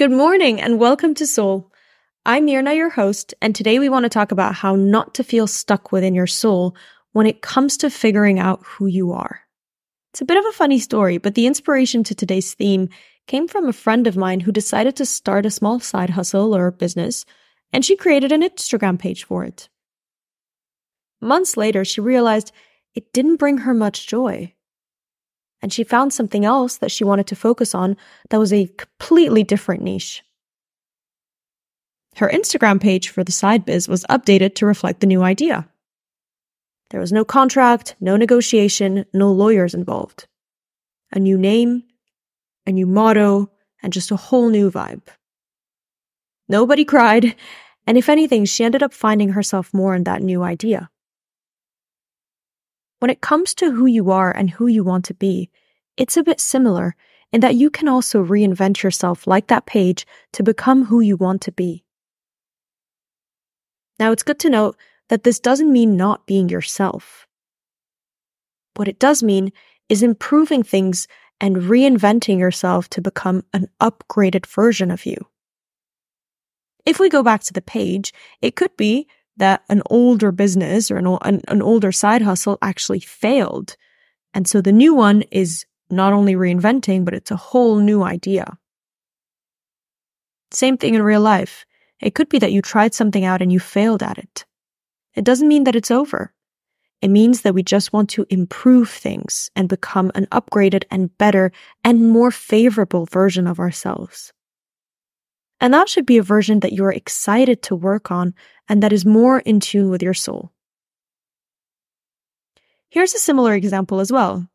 Good morning and welcome to Soul. I'm Mirna, your host, and today we want to talk about how not to feel stuck within your soul when it comes to figuring out who you are. It's a bit of a funny story, but the inspiration to today's theme came from a friend of mine who decided to start a small side hustle or business, and she created an Instagram page for it. Months later, she realized it didn't bring her much joy and she found something else that she wanted to focus on that was a completely different niche. Her Instagram page for the side biz was updated to reflect the new idea. There was no contract, no negotiation, no lawyers involved. A new name, a new motto, and just a whole new vibe. Nobody cried, and if anything, she ended up finding herself more in that new idea. When it comes to who you are and who you want to be, it's a bit similar in that you can also reinvent yourself like that page to become who you want to be. Now, it's good to note that this doesn't mean not being yourself. What it does mean is improving things and reinventing yourself to become an upgraded version of you. If we go back to the page, it could be that an older business or an, an, an older side hustle actually failed. And so the new one is not only reinventing, but it's a whole new idea. Same thing in real life. It could be that you tried something out and you failed at it. It doesn't mean that it's over. It means that we just want to improve things and become an upgraded and better and more favorable version of ourselves. And that should be a version that you're excited to work on and that is more in tune with your soul. Here's a similar example as well.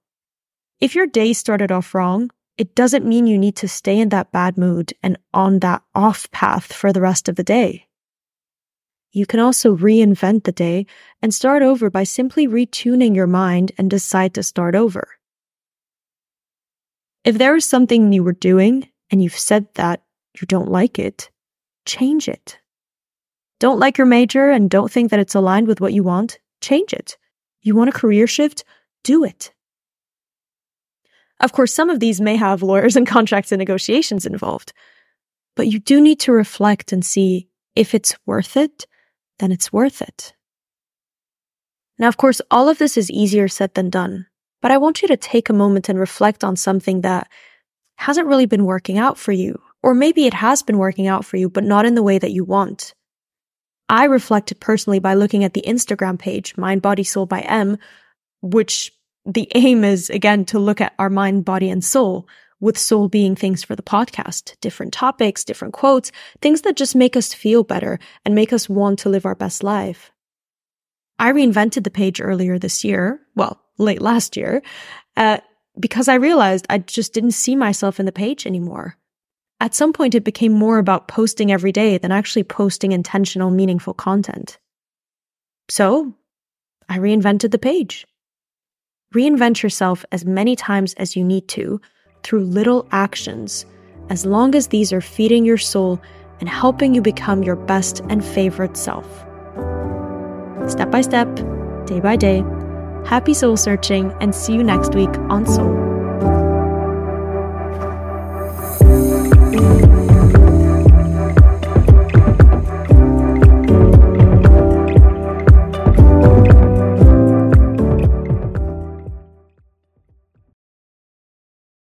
If your day started off wrong, it doesn't mean you need to stay in that bad mood and on that off path for the rest of the day. You can also reinvent the day and start over by simply retuning your mind and decide to start over. If there is something you were doing and you've said that you don't like it, change it. Don't like your major and don't think that it's aligned with what you want, change it. You want a career shift? Do it. Of course, some of these may have lawyers and contracts and negotiations involved, but you do need to reflect and see if it's worth it, then it's worth it. Now, of course, all of this is easier said than done, but I want you to take a moment and reflect on something that hasn't really been working out for you or maybe it has been working out for you, but not in the way that you want. I reflected personally by looking at the Instagram page, Mind, Body, Soul by M, which the aim is again to look at our mind, body, and soul, with soul being things for the podcast, different topics, different quotes, things that just make us feel better and make us want to live our best life. I reinvented the page earlier this year, well, late last year, uh, because I realized I just didn't see myself in the page anymore. At some point, it became more about posting every day than actually posting intentional, meaningful content. So I reinvented the page. Reinvent yourself as many times as you need to through little actions, as long as these are feeding your soul and helping you become your best and favorite self. Step by step, day by day, happy soul searching, and see you next week on Soul.